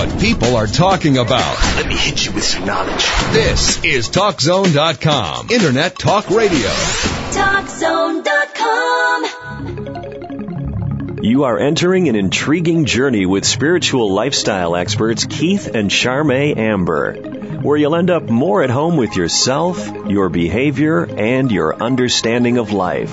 what people are talking about. Let me hit you with some knowledge. This is TalkZone.com. Internet Talk Radio. TalkZone.com. You are entering an intriguing journey with spiritual lifestyle experts Keith and Charme Amber, where you'll end up more at home with yourself, your behavior, and your understanding of life.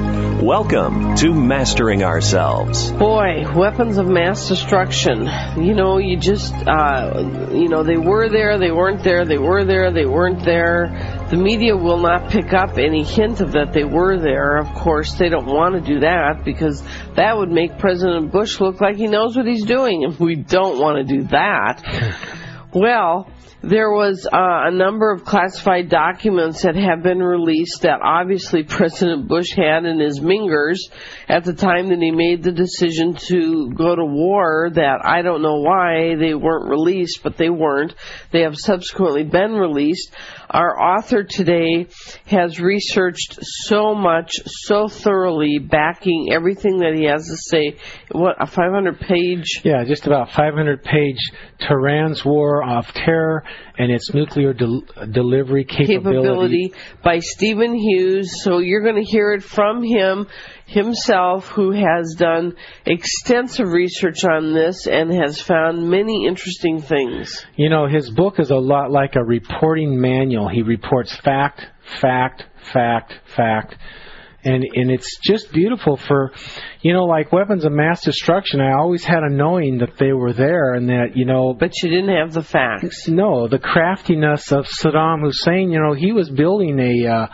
Welcome to Mastering Ourselves. Boy, weapons of mass destruction. You know, you just, uh, you know, they were there, they weren't there, they were there, they weren't there. The media will not pick up any hint of that they were there. Of course, they don't want to do that because that would make President Bush look like he knows what he's doing, and we don't want to do that. Well, there was uh, a number of classified documents that have been released that obviously President Bush had in his mingers at the time that he made the decision to go to war that I don't know why they weren't released, but they weren't. They have subsequently been released. Our author today has researched so much, so thoroughly, backing everything that he has to say. What, a 500 page? Yeah, just about 500 page Tehran's War of Terror and its nuclear del- delivery capability. capability by Stephen Hughes. So you're going to hear it from him himself, who has done extensive research on this and has found many interesting things. You know, his book is a lot like a reporting manual. He reports fact, fact, fact, fact and and it's just beautiful for you know like weapons of mass destruction i always had a knowing that they were there and that you know but you didn't have the facts. No the craftiness of saddam hussein you know he was building a uh,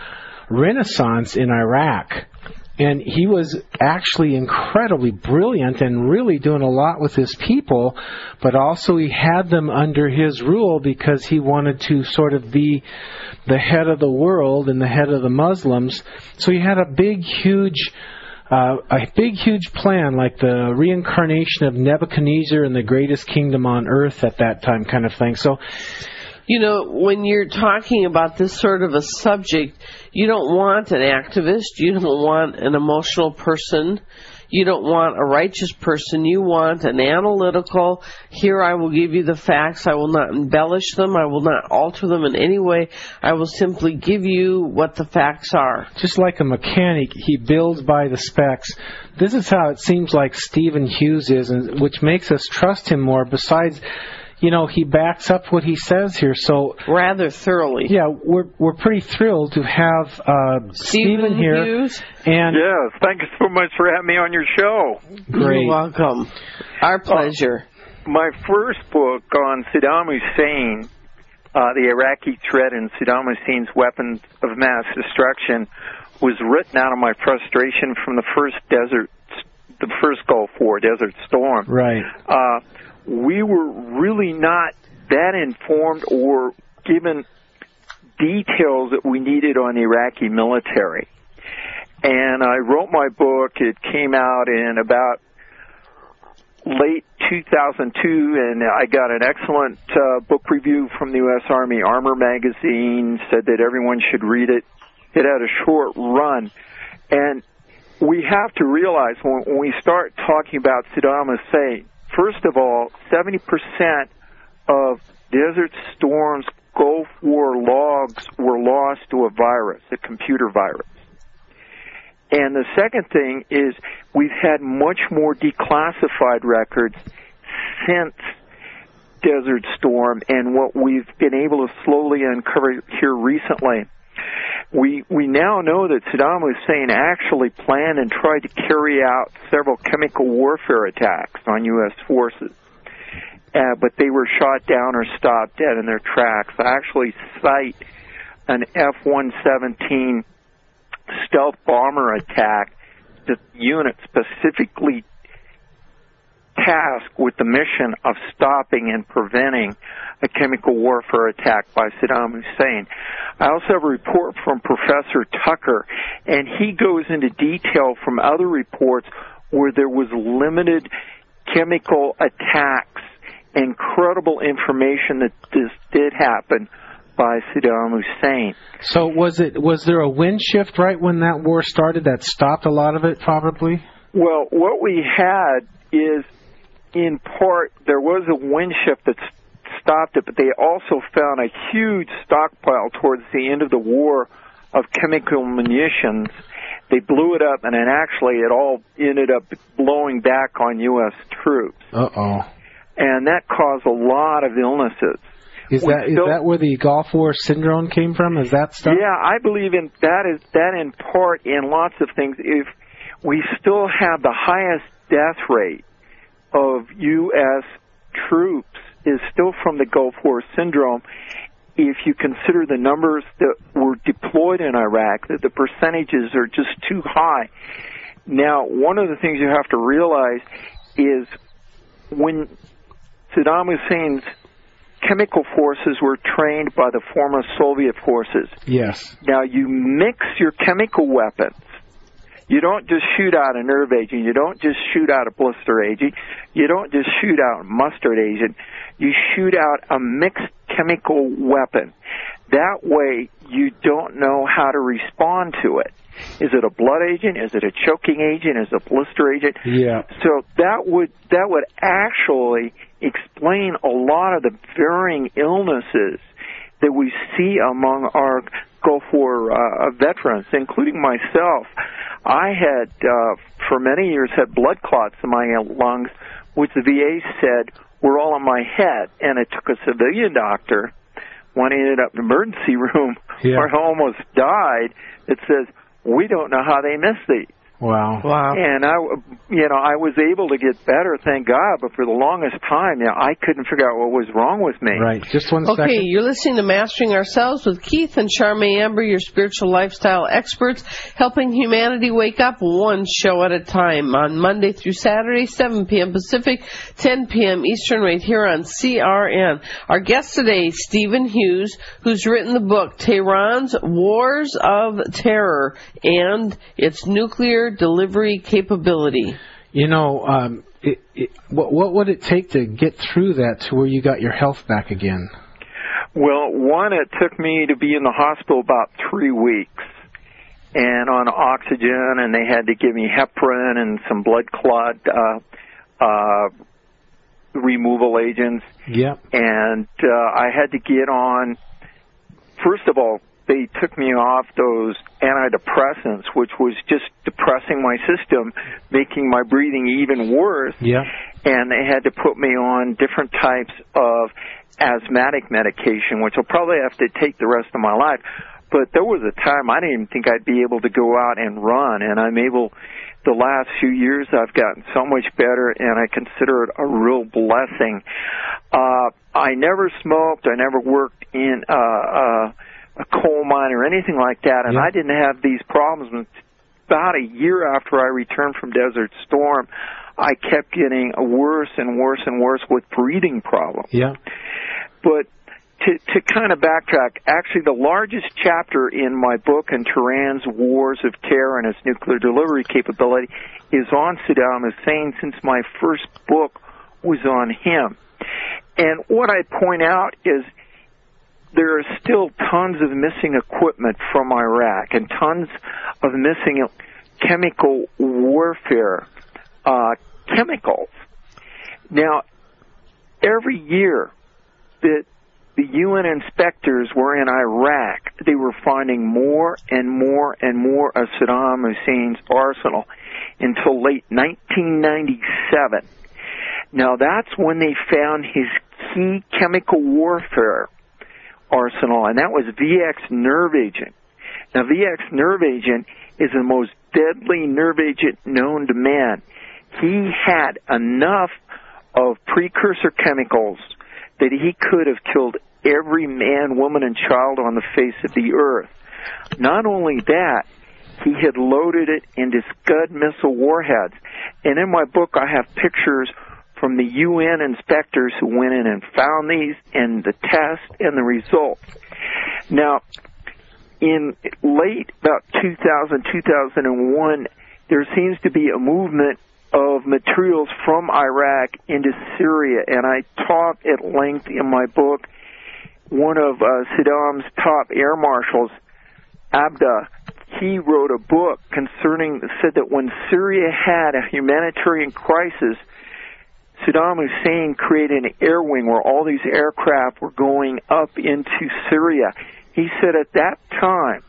renaissance in iraq and he was actually incredibly brilliant and really doing a lot with his people, but also he had them under his rule because he wanted to sort of be the head of the world and the head of the Muslims. So he had a big, huge uh, a big, huge plan, like the reincarnation of Nebuchadnezzar and the greatest kingdom on earth at that time, kind of thing. So, you know, when you're talking about this sort of a subject, you don't want an activist, you don't want an emotional person, you don't want a righteous person. You want an analytical, here I will give you the facts. I will not embellish them. I will not alter them in any way. I will simply give you what the facts are. Just like a mechanic, he builds by the specs. This is how it seems like Stephen Hughes is, which makes us trust him more. Besides, you know, he backs up what he says here. So rather thoroughly. Yeah, we're we're pretty thrilled to have uh, Stephen here. Hughes. And yes, thank you so much for having me on your show. Great. You're welcome. Our pleasure. Uh, my first book on Saddam Hussein, uh, the Iraqi threat and Saddam Hussein's weapons of mass destruction, was written out of my frustration from the first desert, the first Gulf War, Desert Storm. Right. Uh, we were really not that informed or given details that we needed on the Iraqi military. And I wrote my book. It came out in about late 2002, and I got an excellent uh, book review from the U.S. Army Armor magazine. Said that everyone should read it. It had a short run, and we have to realize when, when we start talking about Saddam Hussein, First of all, 70% of Desert Storm's Gulf War logs were lost to a virus, a computer virus. And the second thing is we've had much more declassified records since Desert Storm and what we've been able to slowly uncover here recently we we now know that Saddam Hussein actually planned and tried to carry out several chemical warfare attacks on U.S. forces, uh, but they were shot down or stopped dead in their tracks. I actually cite an F-117 stealth bomber attack. The unit specifically tasked with the mission of stopping and preventing a chemical warfare attack by Saddam Hussein. I also have a report from Professor Tucker, and he goes into detail from other reports where there was limited chemical attacks incredible information that this did happen by Saddam Hussein. So was it was there a wind shift right when that war started that stopped a lot of it probably? Well, what we had is in part there was a wind shift that stopped it, but they also found a huge stockpile towards the end of the war of chemical munitions. They blew it up, and then actually it all ended up blowing back on U.S. troops. Uh oh. And that caused a lot of illnesses. Is We that is still- that where the Gulf War syndrome came from? Is that stuff? Yeah, I believe in that is that in part in lots of things. If we still have the highest death rate of U.S. troops is still from the Gulf War syndrome. If you consider the numbers that were deployed in Iraq, that the percentages are just too high. Now, one of the things you have to realize is when Saddam Hussein's chemical forces were trained by the former Soviet forces, Yes. now you mix your chemical weapons. You don't just shoot out a nerve agent. You don't just shoot out a blister agent. You don't just shoot out mustard agent. You shoot out a mixed chemical weapon. That way you don't know how to respond to it. Is it a blood agent? Is it a choking agent? Is it a blister agent? Yeah. So that would that would actually explain a lot of the varying illnesses that we see among our Gulf War uh, veterans, including myself. I had, uh, for many years, had blood clots in my lungs, which the VA said were all in my head, and it took a civilian doctor when I ended up in the emergency room Yeah. where I almost died. It says we don't know how they miss these. Wow. Wow. And I, you know, I was able to get better, thank God. But for the longest time, you know, I couldn't figure out what was wrong with me. Right. Just one second. Okay, you're listening to Mastering Ourselves with Keith and Charme Amber, your spiritual lifestyle experts, helping humanity wake up one show at a time on Monday through Saturday, 7 p.m. Pacific, 10 p.m. Eastern, right here on CRN. Our guest today, Stephen Hughes, who's written the book Tehran's Wars of Terror and its nuclear delivery capability. You know, um, it, it, what, what would it take to get through that to where you got your health back again? Well, one, it took me to be in the hospital about three weeks and on oxygen, and they had to give me heparin and some blood clot uh, uh, removal agents. Yep. and uh, I had to get on. First of all, they took me off those antidepressants, which was just depressing my system, making my breathing even worse. Yep. And they had to put me on different types of asthmatic medication, which I'll probably have to take the rest of my life. But there was a time I didn't even think I'd be able to go out and run, and I'm able. The last few years, I've gotten so much better, and I consider it a real blessing. Uh, I never smoked. I never worked in uh, uh, a coal mine or anything like that, and Yeah. I didn't have these problems. And About a year after I returned from Desert Storm, I kept getting worse and worse and worse with breathing problems. Yeah. But to, to kind of backtrack, actually the largest chapter in my book, in Tehran's Wars of Terror and its nuclear delivery capability, is on Saddam Hussein since my first book was on him. And what I point out is there are still tons of missing equipment from Iraq and tons of missing chemical warfare uh, chemicals. Now, every year that the UN inspectors were in Iraq, they were finding more and more and more of Saddam Hussein's arsenal until late 1997. Now that's when they found his key chemical warfare arsenal, and that was VX nerve agent. Now VX nerve agent is the most deadly nerve agent known to man. He had enough of precursor chemicals that he could have killed every man, woman, and child on the face of the earth. Not only that, he had loaded it into Scud missile warheads. And in my book, I have pictures from the UN inspectors who went in and found these and the test and the results. Now, in late about 2000, 2001, there seems to be a movement of materials from Iraq into Syria, and I talk at length in my book. One of uh, Saddam's top air marshals, Abda, he wrote a book concerning, said that when Syria had a humanitarian crisis, Saddam Hussein created an air wing where all these aircraft were going up into Syria. He said at that time,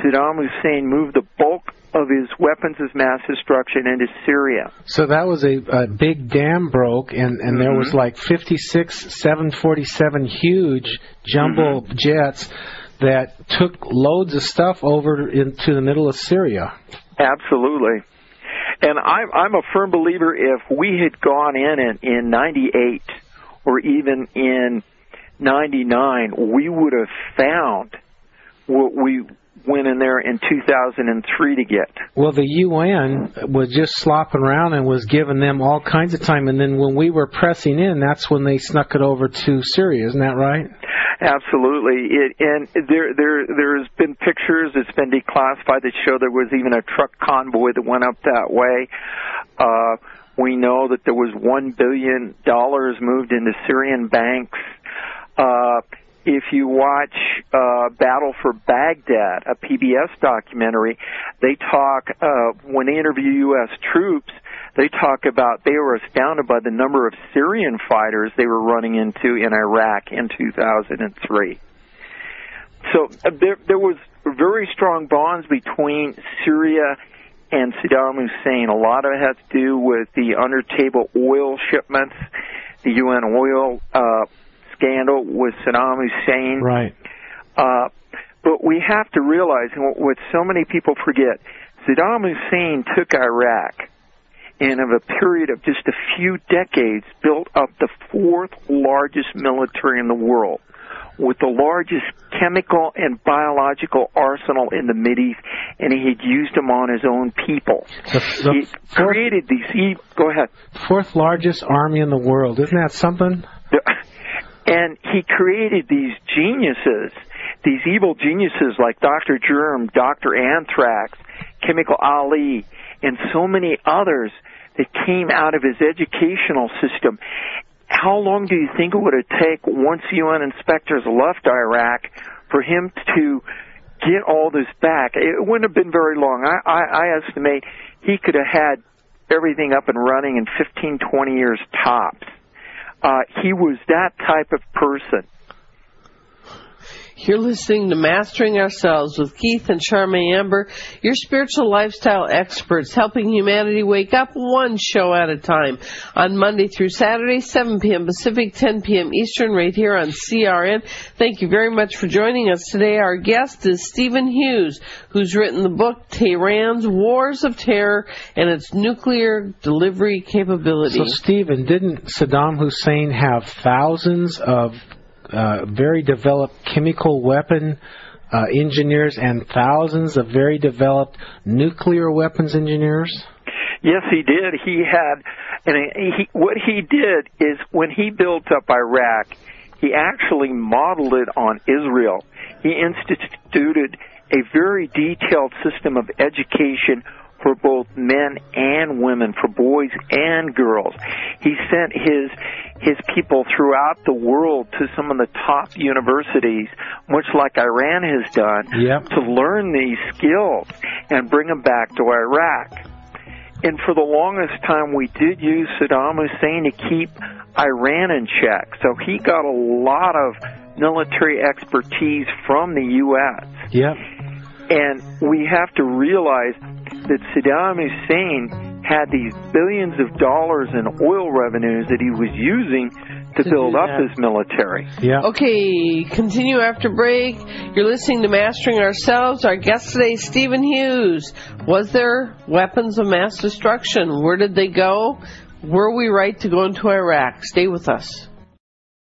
Saddam Hussein moved the bulk of his weapons of mass destruction into Syria. So that was a, a big dam broke, and, and mm-hmm. there was like 56 747 huge jumbo mm-hmm. jets that took loads of stuff over into the middle of Syria. Absolutely. And I'm, I'm a firm believer if we had gone in in, in 98 or even in 99, we would have found what we went in there in 2003 to get. Well, the UN was just slopping around and was giving them all kinds of time, and then when we were pressing in, that's when they snuck it over to Syria. Isn't that right? Absolutely. It, and there, there, there's been pictures. It's been declassified that show there was even a truck convoy that went up that way. Uh, we know that there was one billion dollars moved into Syrian banks. Uh, if you watch uh, Battle for Baghdad, a PBS documentary, they talk uh, when they interview U.S. troops. They talk about they were astounded by the number of Syrian fighters they were running into in Iraq in 2003. So uh, there, there was very strong bonds between Syria and Saddam Hussein. A lot of it has to do with the under-table oil shipments, the UN oil uh, scandal with Saddam Hussein. Right. Uh, but we have to realize, and what so many people forget, Saddam Hussein took Iraq and of a period of just a few decades built up the fourth largest military in the world with the largest chemical and biological arsenal in the Mideast, and he had used them on his own people. The, the he fourth, created these. He, go ahead. Fourth largest army in the world. Isn't that something? And he created these geniuses, these evil geniuses like Dr. Germ, Dr. Anthrax, Chemical Ali, and so many others that came out of his educational system. How long do you think it would have taken once UN inspectors left Iraq for him to get all this back? It wouldn't have been very long. I, I, I estimate he could have had everything up and running in 15, 20 years tops. Uh, he was that type of person. You're listening to Mastering Ourselves with Keith and Charmaine Amber, your spiritual lifestyle experts, helping humanity wake up one show at a time. On Monday through Saturday, 7 p.m. Pacific, 10 p.m. Eastern, right here on CRN. Thank you very much for joining us today. Our guest is Stephen Hughes, who's written the book Tehran's Wars of Terror and its nuclear delivery capability. So, Stephen, didn't Saddam Hussein have thousands of uh, very developed chemical weapon uh, engineers and thousands of very developed nuclear weapons engineers? Yes, he did. He had, and he, what he did is when he built up Iraq, he actually modeled it on Israel. He instituted a very detailed system of education for both men and women, for boys and girls. He sent his his people throughout the world to some of the top universities, much like Iran has done, yep. to learn these skills and bring them back to Iraq. And for the longest time, we did use Saddam Hussein to keep Iran in check. So he got a lot of military expertise from the U.S. Yep. And we have to realize that Saddam Hussein had these billions of dollars in oil revenues that he was using to, to build up his military. Yeah. Okay, continue after break. You're listening to Mastering Ourselves. Our guest today, Stephen Hughes. Was there weapons of mass destruction? Where did they go? Were we right to go into Iraq? Stay with us.